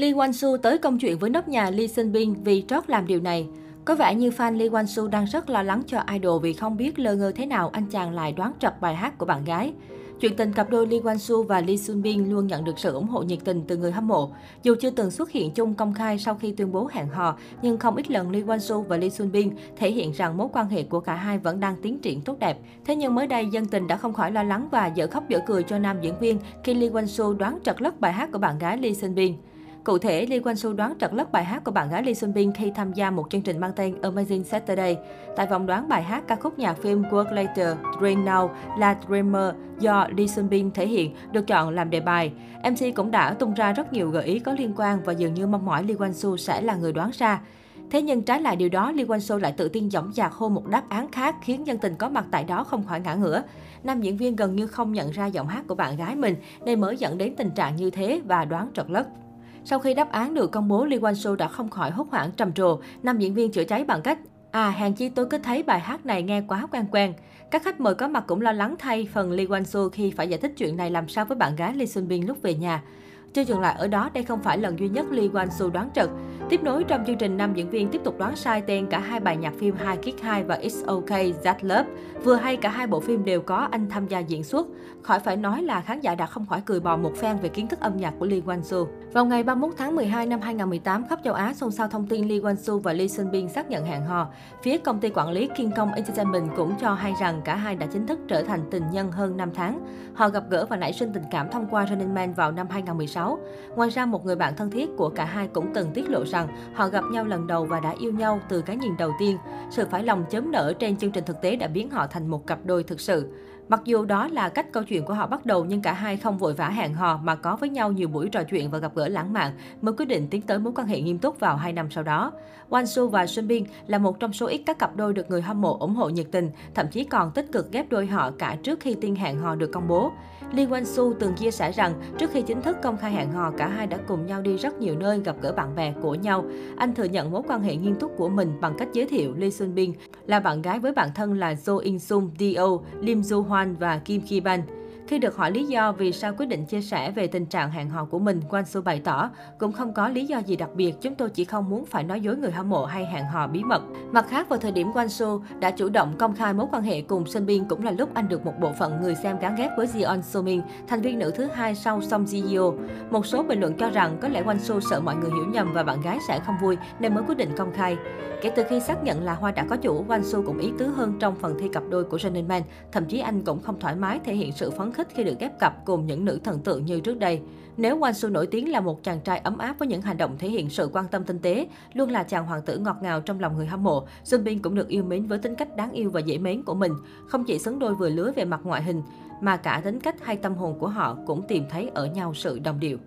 Lee Wan Soo tới công chuyện với nóc nhà Lee Sun Bin vì trót làm điều này. Có vẻ như fan Lee Wan Soo đang rất lo lắng cho idol vì không biết lơ ngơ thế nào anh chàng lại đoán trật bài hát của bạn gái. Chuyện tình cặp đôi Lee Wan Soo và Lee Sun Bin luôn nhận được sự ủng hộ nhiệt tình từ người hâm mộ. Dù chưa từng xuất hiện chung công khai sau khi tuyên bố hẹn hò, nhưng không ít lần Lee Wan Soo và Lee Sun Bin thể hiện rằng mối quan hệ của cả hai vẫn đang tiến triển tốt đẹp. Thế nhưng mới đây, dân tình đã không khỏi lo lắng và dở khóc dở cười cho nam diễn viên khi Lee Wan Soo đoán trật lất bài hát của bạn gái Lee Sun Bin. Cụ thể, Lee Kwang Soo đoán trật lất bài hát của bạn gái Lee Sun Bin khi tham gia một chương trình mang tên Amazing Saturday. Tại vòng đoán bài hát, ca khúc nhạc phim Work Later, Dream Now là Dreamer do Lee Sun Bin thể hiện được chọn làm đề bài. MC cũng đã tung ra rất nhiều gợi ý có liên quan và dường như mong mỏi Lee Kwang Soo sẽ là người đoán ra. Thế nhưng trái lại điều đó, Lee Kwang Soo lại tự tin dõng dạc hô một đáp án khác khiến dân tình có mặt tại đó không khỏi ngã ngửa. Nam diễn viên gần như không nhận ra giọng hát của bạn gái mình nên mới dẫn đến tình trạng như thế và đoán trật lất. Sau khi đáp án được công bố, Lee Wan Soo đã không khỏi hốt hoảng trầm trồ. Nam diễn viên chữa cháy bằng cách À, hàng chi tôi cứ thấy bài hát này nghe quá quen quen. Các khách mời có mặt cũng lo lắng thay phần Lee Wan Soo khi phải giải thích chuyện này làm sao với bạn gái Lee Sun Bin lúc về nhà. Chưa dừng lại ở đó, đây không phải lần duy nhất Lee Wan Soo đoán trật. Tiếp nối trong chương trình, nam diễn viên tiếp tục đoán sai tên cả hai bài nhạc phim High Kick 2 và It's OK, That Love. Vừa hay cả hai bộ phim đều có anh tham gia diễn xuất. Khỏi phải nói là khán giả đã không khỏi cười bò một phen về kiến thức âm nhạc của Lee Wan Soo. Vào ngày 31 tháng 12 năm 2018, khắp châu Á xôn xao thông tin Lee Wan Soo và Lee Sun Bin xác nhận hẹn hò. Phía công ty quản lý King Kong Entertainment cũng cho hay rằng cả hai đã chính thức trở thành tình nhân hơn 5 tháng. Họ gặp gỡ và nảy sinh tình cảm thông qua Running Man vào năm 2016. Ngoài ra, một người bạn thân thiết của cả hai cũng từng tiết lộ rằng họ gặp nhau lần đầu và đã yêu nhau từ cái nhìn đầu tiên. Sự phải lòng chớm nở trên chương trình thực tế đã biến họ thành một cặp đôi thực sự. Mặc dù đó là cách câu chuyện của họ bắt đầu nhưng cả hai không vội vã hẹn hò mà có với nhau nhiều buổi trò chuyện và gặp gỡ lãng mạn mới quyết định tiến tới mối quan hệ nghiêm túc vào hai năm sau đó. Wan Su và Sun Bin là một trong số ít các cặp đôi được người hâm mộ ủng hộ nhiệt tình, thậm chí còn tích cực ghép đôi họ cả trước khi tin hẹn hò được công bố. Lee Wan Su từng chia sẻ rằng trước khi chính thức công khai hẹn hò, cả hai đã cùng nhau đi rất nhiều nơi gặp gỡ bạn bè của nhau. Anh thừa nhận mối quan hệ nghiêm túc của mình bằng cách giới thiệu Lee Sun Bin là bạn gái với bạn thân là Jo In Sung, Do, Lim Jo Hwan và Kim Ki Ban. Khi được hỏi lý do vì sao quyết định chia sẻ về tình trạng hẹn hò của mình, Quang Su bày tỏ, cũng không có lý do gì đặc biệt, chúng tôi chỉ không muốn phải nói dối người hâm mộ hay hẹn hò bí mật. Mặt khác, vào thời điểm Quang Su đã chủ động công khai mối quan hệ cùng sinh Bin cũng là lúc anh được một bộ phận người xem gán ghép với Jeon So Min, thành viên nữ thứ hai sau Song Ji Hyo. Một số bình luận cho rằng có lẽ Quang Su sợ mọi người hiểu nhầm và bạn gái sẽ không vui nên mới quyết định công khai. Kể từ khi xác nhận là Hoa đã có chủ, Quang Su cũng ý tứ hơn trong phần thi cặp đôi của Running Man. Thậm chí anh cũng không thoải mái thể hiện sự phấn khích khi được ghép cặp cùng những nữ thần tượng như trước đây. Nếu Wang Su nổi tiếng là một chàng trai ấm áp với những hành động thể hiện sự quan tâm tinh tế, luôn là chàng hoàng tử ngọt ngào trong lòng người hâm mộ, Sun Bin cũng được yêu mến với tính cách đáng yêu và dễ mến của mình. Không chỉ xứng đôi vừa lứa về mặt ngoại hình, mà cả tính cách hay tâm hồn của họ cũng tìm thấy ở nhau sự đồng điệu.